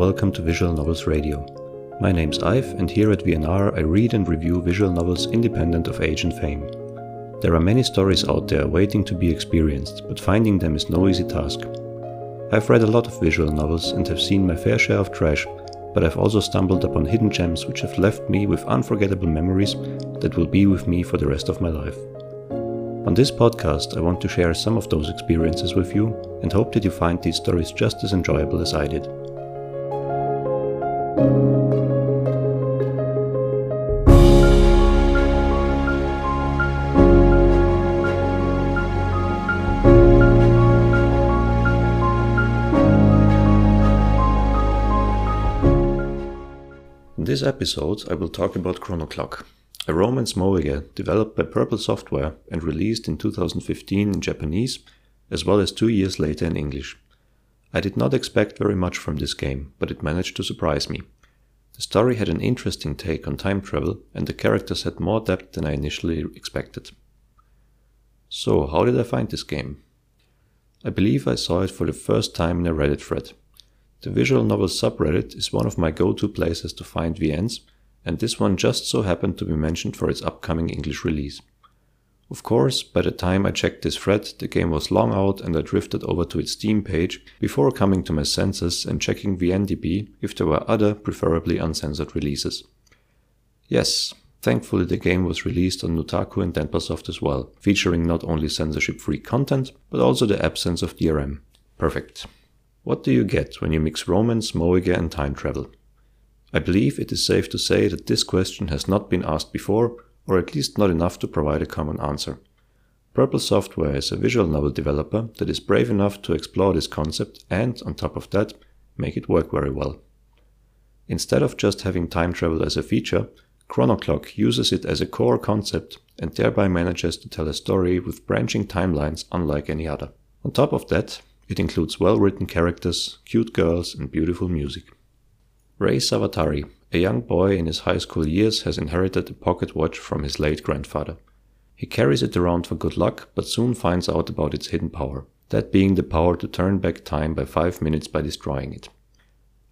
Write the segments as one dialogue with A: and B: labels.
A: welcome to Visual Novels Radio. My name's Ive, and here at VNR I read and review visual novels independent of age and fame. There are many stories out there waiting to be experienced, but finding them is no easy task. I've read a lot of visual novels and have seen my fair share of trash, but I've also stumbled upon hidden gems which have left me with unforgettable memories that will be with me for the rest of my life. On this podcast, I want to share some of those experiences with you and hope that you find these stories just as enjoyable as I did. In this episode, I will talk about Chrono Clock, a romance moege developed by Purple Software and released in 2015 in Japanese, as well as two years later in English. I did not expect very much from this game, but it managed to surprise me. The story had an interesting take on time travel, and the characters had more depth than I initially expected. So, how did I find this game? I believe I saw it for the first time in a Reddit thread. The visual novel subreddit is one of my go to places to find VNs, and this one just so happened to be mentioned for its upcoming English release. Of course, by the time I checked this thread, the game was long out and I drifted over to its Steam page before coming to my senses and checking VNDB if there were other, preferably uncensored releases. Yes, thankfully the game was released on Nutaku and Denpasoft as well, featuring not only censorship free content, but also the absence of DRM. Perfect. What do you get when you mix romance, moege, and time travel? I believe it is safe to say that this question has not been asked before, or at least not enough to provide a common answer. Purple Software is a visual novel developer that is brave enough to explore this concept and, on top of that, make it work very well. Instead of just having time travel as a feature, ChronoClock uses it as a core concept and thereby manages to tell a story with branching timelines unlike any other. On top of that, it includes well written characters, cute girls, and beautiful music. Rei Savatari, a young boy in his high school years, has inherited a pocket watch from his late grandfather. He carries it around for good luck, but soon finds out about its hidden power, that being the power to turn back time by 5 minutes by destroying it.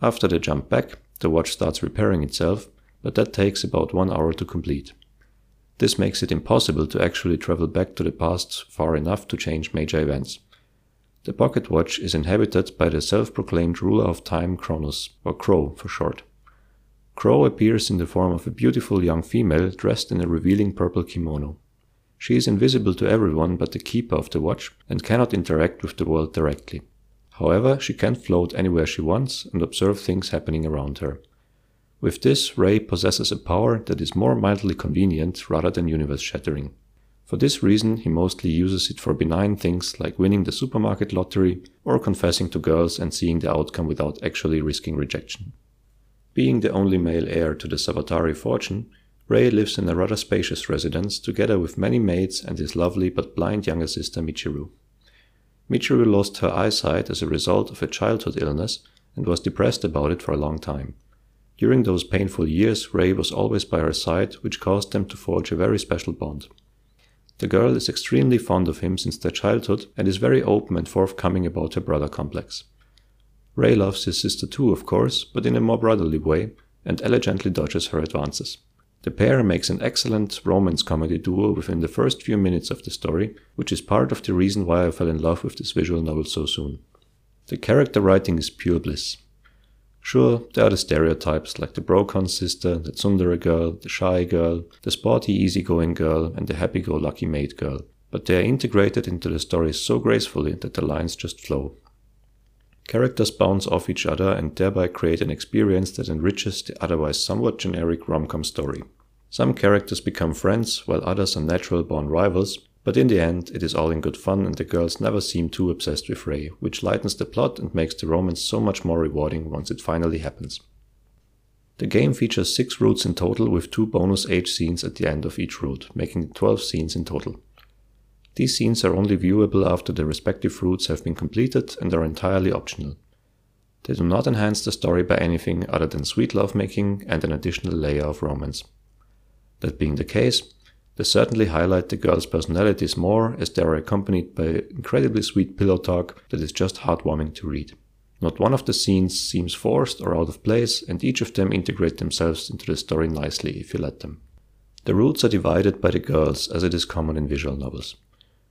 A: After the jump back, the watch starts repairing itself, but that takes about one hour to complete. This makes it impossible to actually travel back to the past far enough to change major events. The pocket watch is inhabited by the self-proclaimed ruler of time Kronos, or Crow for short. Crow appears in the form of a beautiful young female dressed in a revealing purple kimono. She is invisible to everyone but the keeper of the watch and cannot interact with the world directly. However, she can float anywhere she wants and observe things happening around her. With this, Rei possesses a power that is more mildly convenient rather than universe shattering. For this reason, he mostly uses it for benign things like winning the supermarket lottery or confessing to girls and seeing the outcome without actually risking rejection. Being the only male heir to the Savatari fortune, Rei lives in a rather spacious residence together with many maids and his lovely but blind younger sister Michiru. Michiru lost her eyesight as a result of a childhood illness and was depressed about it for a long time. During those painful years, Rei was always by her side, which caused them to forge a very special bond. The girl is extremely fond of him since their childhood and is very open and forthcoming about her brother complex. Rei loves his sister too, of course, but in a more brotherly way, and elegantly dodges her advances. The pair makes an excellent romance comedy duo within the first few minutes of the story, which is part of the reason why I fell in love with this visual novel so soon. The character writing is pure bliss. Sure, there are the stereotypes like the Brokon sister, the tsundere girl, the shy girl, the sporty easygoing girl, and the happy-go-lucky maid girl, but they are integrated into the story so gracefully that the lines just flow. Characters bounce off each other and thereby create an experience that enriches the otherwise somewhat generic rom-com story. Some characters become friends, while others are natural born rivals, but in the end, it is all in good fun and the girls never seem too obsessed with Rei, which lightens the plot and makes the romance so much more rewarding once it finally happens. The game features 6 routes in total with 2 bonus H scenes at the end of each route, making it 12 scenes in total. These scenes are only viewable after the respective routes have been completed and are entirely optional. They do not enhance the story by anything other than sweet lovemaking and an additional layer of romance. That being the case, they certainly highlight the girls' personalities more as they are accompanied by incredibly sweet pillow talk that is just heartwarming to read. Not one of the scenes seems forced or out of place, and each of them integrate themselves into the story nicely if you let them. The routes are divided by the girls, as it is common in visual novels.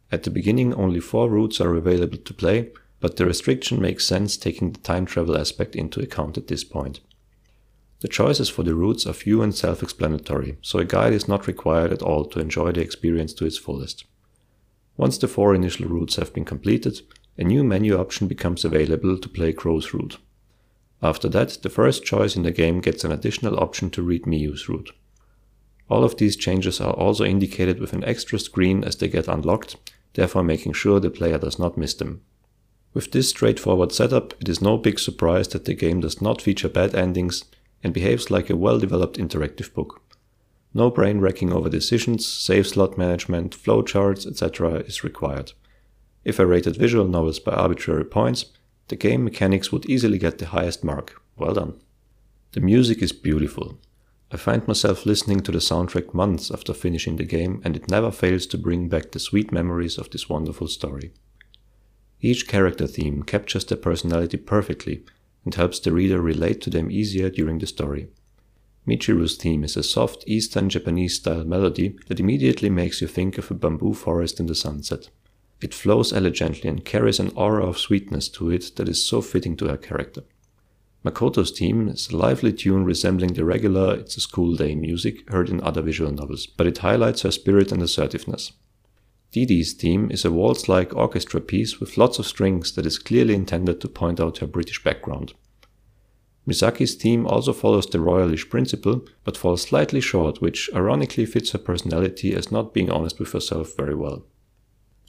A: At the beginning, only four routes are available to play, but the restriction makes sense taking the time travel aspect into account at this point. The choices for the routes are few and self explanatory, so a guide is not required at all to enjoy the experience to its fullest. Once the four initial routes have been completed, a new menu option becomes available to play Crow's route. After that, the first choice in the game gets an additional option to read Miyu's route. All of these changes are also indicated with an extra screen as they get unlocked, therefore making sure the player does not miss them. With this straightforward setup, it is no big surprise that the game does not feature bad endings and behaves like a well developed interactive book. No brain wrecking over decisions, save slot management, flowcharts, etc. is required. If I rated visual novels by arbitrary points, the game mechanics would easily get the highest mark. Well done. The music is beautiful. I find myself listening to the soundtrack months after finishing the game, and it never fails to bring back the sweet memories of this wonderful story. Each character theme captures their personality perfectly and helps the reader relate to them easier during the story. Michiru's theme is a soft Eastern Japanese style melody that immediately makes you think of a bamboo forest in the sunset. It flows elegantly and carries an aura of sweetness to it that is so fitting to her character. Makoto's theme is a lively tune resembling the regular It's a School Day music heard in other visual novels, but it highlights her spirit and assertiveness. Dee's theme is a waltz like orchestra piece with lots of strings that is clearly intended to point out her British background. Misaki's theme also follows the royalish principle, but falls slightly short, which ironically fits her personality as not being honest with herself very well.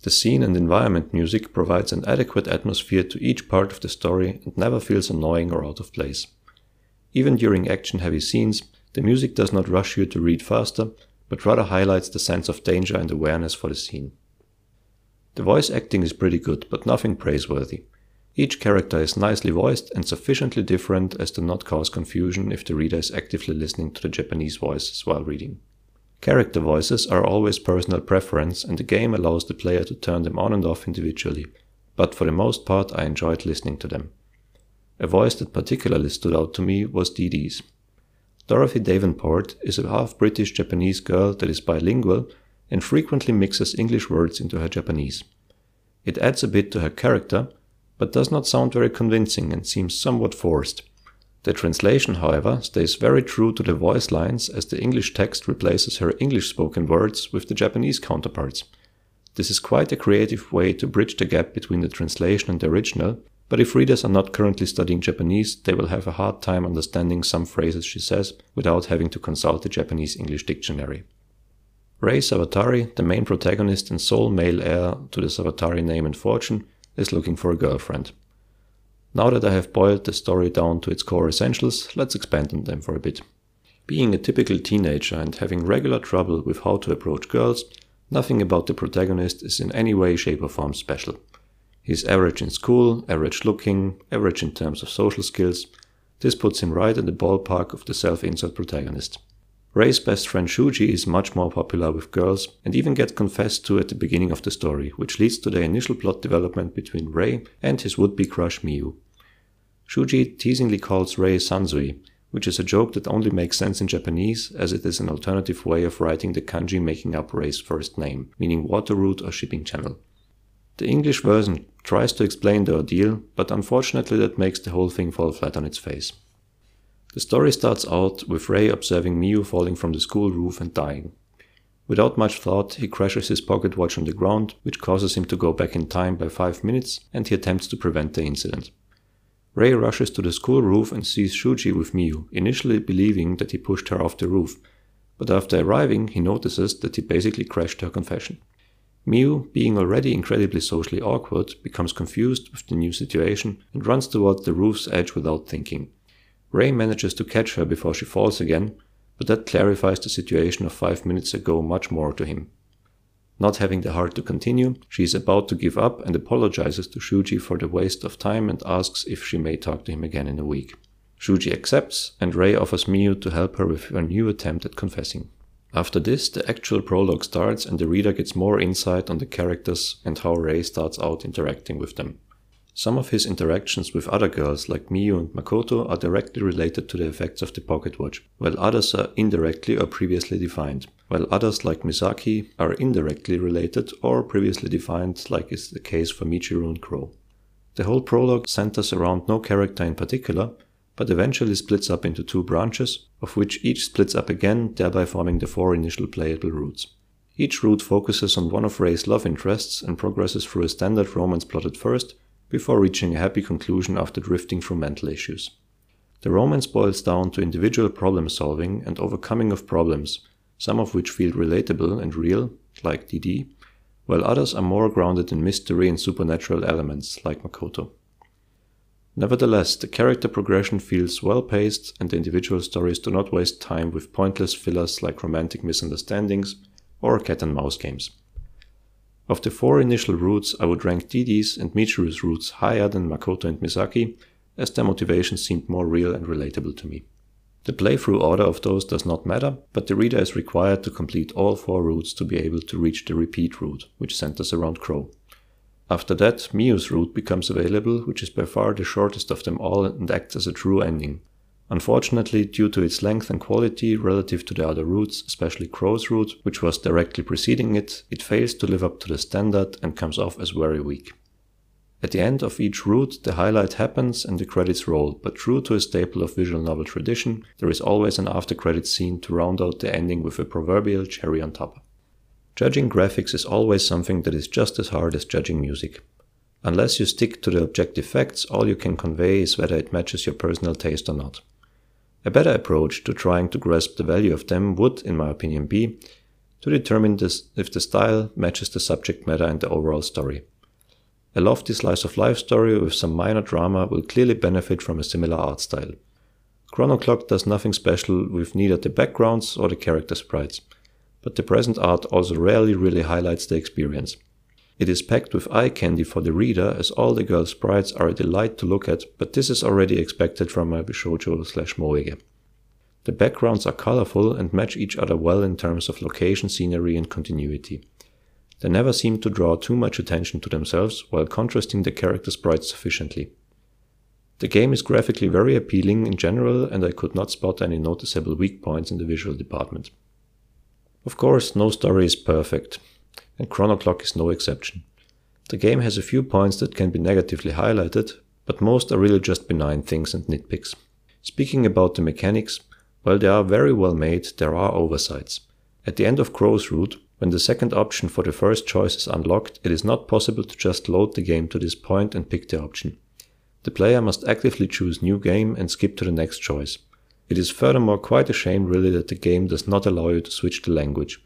A: The scene and environment music provides an adequate atmosphere to each part of the story and never feels annoying or out of place. Even during action heavy scenes, the music does not rush you to read faster, but rather highlights the sense of danger and awareness for the scene. The voice acting is pretty good, but nothing praiseworthy. Each character is nicely voiced and sufficiently different as to not cause confusion if the reader is actively listening to the Japanese voices while reading. Character voices are always personal preference, and the game allows the player to turn them on and off individually, but for the most part I enjoyed listening to them. A voice that particularly stood out to me was Dee Dee's. Dorothy Davenport is a half British Japanese girl that is bilingual and frequently mixes English words into her Japanese. It adds a bit to her character, but does not sound very convincing and seems somewhat forced. The translation, however, stays very true to the voice lines as the English text replaces her English spoken words with the Japanese counterparts. This is quite a creative way to bridge the gap between the translation and the original, but if readers are not currently studying Japanese, they will have a hard time understanding some phrases she says without having to consult the Japanese English dictionary. Rei Savatari, the main protagonist and sole male heir to the Savatari name and fortune, is looking for a girlfriend. Now that I have boiled the story down to its core essentials, let's expand on them for a bit. Being a typical teenager and having regular trouble with how to approach girls, nothing about the protagonist is in any way, shape, or form special. He's average in school, average looking, average in terms of social skills. This puts him right in the ballpark of the self insert protagonist. Rei's best friend Shuji is much more popular with girls and even gets confessed to at the beginning of the story, which leads to the initial plot development between Rei and his would be crush Miyu. Shuji teasingly calls Rei Sansui, which is a joke that only makes sense in Japanese as it is an alternative way of writing the kanji making up Rei's first name, meaning water route or shipping channel. The English version tries to explain the ordeal, but unfortunately that makes the whole thing fall flat on its face. The story starts out with Rei observing Miyu falling from the school roof and dying. Without much thought, he crashes his pocket watch on the ground, which causes him to go back in time by five minutes, and he attempts to prevent the incident. Rei rushes to the school roof and sees Shuji with Miyu, initially believing that he pushed her off the roof, but after arriving, he notices that he basically crashed her confession. Miyu, being already incredibly socially awkward, becomes confused with the new situation and runs toward the roof's edge without thinking. Rei manages to catch her before she falls again, but that clarifies the situation of five minutes ago much more to him. Not having the heart to continue, she is about to give up and apologizes to Shuji for the waste of time and asks if she may talk to him again in a week. Shuji accepts, and Rei offers Miyu to help her with her new attempt at confessing. After this, the actual prologue starts and the reader gets more insight on the characters and how Rei starts out interacting with them. Some of his interactions with other girls like Miyu and Makoto are directly related to the effects of the pocket watch, while others are indirectly or previously defined, while others like Misaki are indirectly related or previously defined like is the case for Michiru and Crow. The whole prologue centers around no character in particular, but eventually splits up into two branches, of which each splits up again, thereby forming the four initial playable routes. Each route focuses on one of Rei's love interests and progresses through a standard romance plot at first, before reaching a happy conclusion after drifting through mental issues. The romance boils down to individual problem solving and overcoming of problems, some of which feel relatable and real, like DD, while others are more grounded in mystery and supernatural elements, like Makoto. Nevertheless, the character progression feels well paced, and the individual stories do not waste time with pointless fillers like romantic misunderstandings or cat and mouse games. Of the four initial routes, I would rank DD's and Michiru's routes higher than Makoto and Misaki, as their motivations seemed more real and relatable to me. The playthrough order of those does not matter, but the reader is required to complete all four routes to be able to reach the repeat route, which centers around Crow. After that, Miyu's route becomes available, which is by far the shortest of them all and acts as a true ending, Unfortunately, due to its length and quality relative to the other routes, especially Crow's route, which was directly preceding it, it fails to live up to the standard and comes off as very weak. At the end of each route, the highlight happens and the credits roll, but true to a staple of visual novel tradition, there is always an after credits scene to round out the ending with a proverbial cherry on top. Judging graphics is always something that is just as hard as judging music. Unless you stick to the objective facts, all you can convey is whether it matches your personal taste or not. A better approach to trying to grasp the value of them would, in my opinion, be to determine this, if the style matches the subject matter and the overall story. A lofty slice of life story with some minor drama will clearly benefit from a similar art style. Chrono Clock does nothing special with neither the backgrounds or the character sprites, but the present art also rarely really highlights the experience. It is packed with eye candy for the reader as all the girl sprites are a delight to look at, but this is already expected from a shoujo slash moege. The backgrounds are colorful and match each other well in terms of location, scenery, and continuity. They never seem to draw too much attention to themselves while contrasting the character sprites sufficiently. The game is graphically very appealing in general, and I could not spot any noticeable weak points in the visual department. Of course, no story is perfect, and Chrono Clock is no exception. The game has a few points that can be negatively highlighted, but most are really just benign things and nitpicks. Speaking about the mechanics, while they are very well made, there are oversights. At the end of Crow's route, when the second option for the first choice is unlocked, it is not possible to just load the game to this point and pick the option. The player must actively choose New Game and skip to the next choice. It is furthermore quite a shame really that the game does not allow you to switch the language.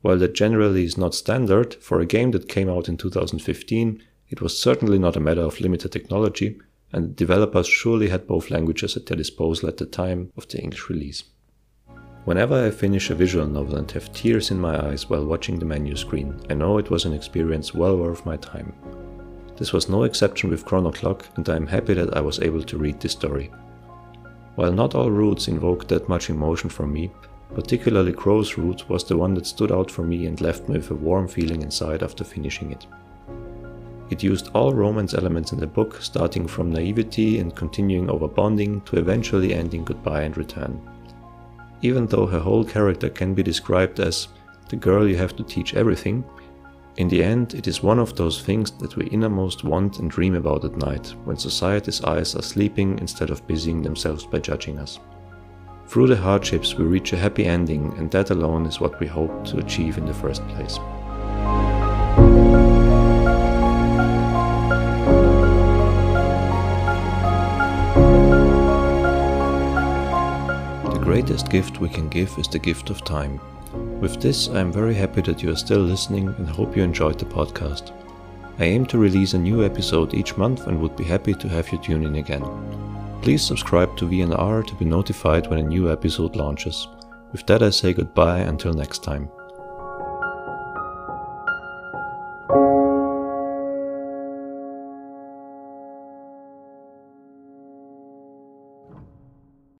A: While that generally is not standard, for a game that came out in 2015, it was certainly not a matter of limited technology, and the developers surely had both languages at their disposal at the time of the English release. Whenever I finish a visual novel and have tears in my eyes while watching the menu screen, I know it was an experience well worth my time. This was no exception with Chrono Clock, and I am happy that I was able to read this story. While not all routes invoked that much emotion from me, Particularly Crow's route was the one that stood out for me and left me with a warm feeling inside after finishing it. It used all romance elements in the book, starting from naivety and continuing over bonding to eventually ending goodbye and return. Even though her whole character can be described as the girl you have to teach everything, in the end it is one of those things that we innermost want and dream about at night, when society's eyes are sleeping instead of busying themselves by judging us. Through the hardships, we reach a happy ending, and that alone is what we hope to achieve in the first place. The greatest gift we can give is the gift of time. With this, I am very happy that you are still listening and hope you enjoyed the podcast. I aim to release a new episode each month and would be happy to have you tune in again. Please subscribe to VNR to be notified when a new episode launches. With that, I say goodbye until next time.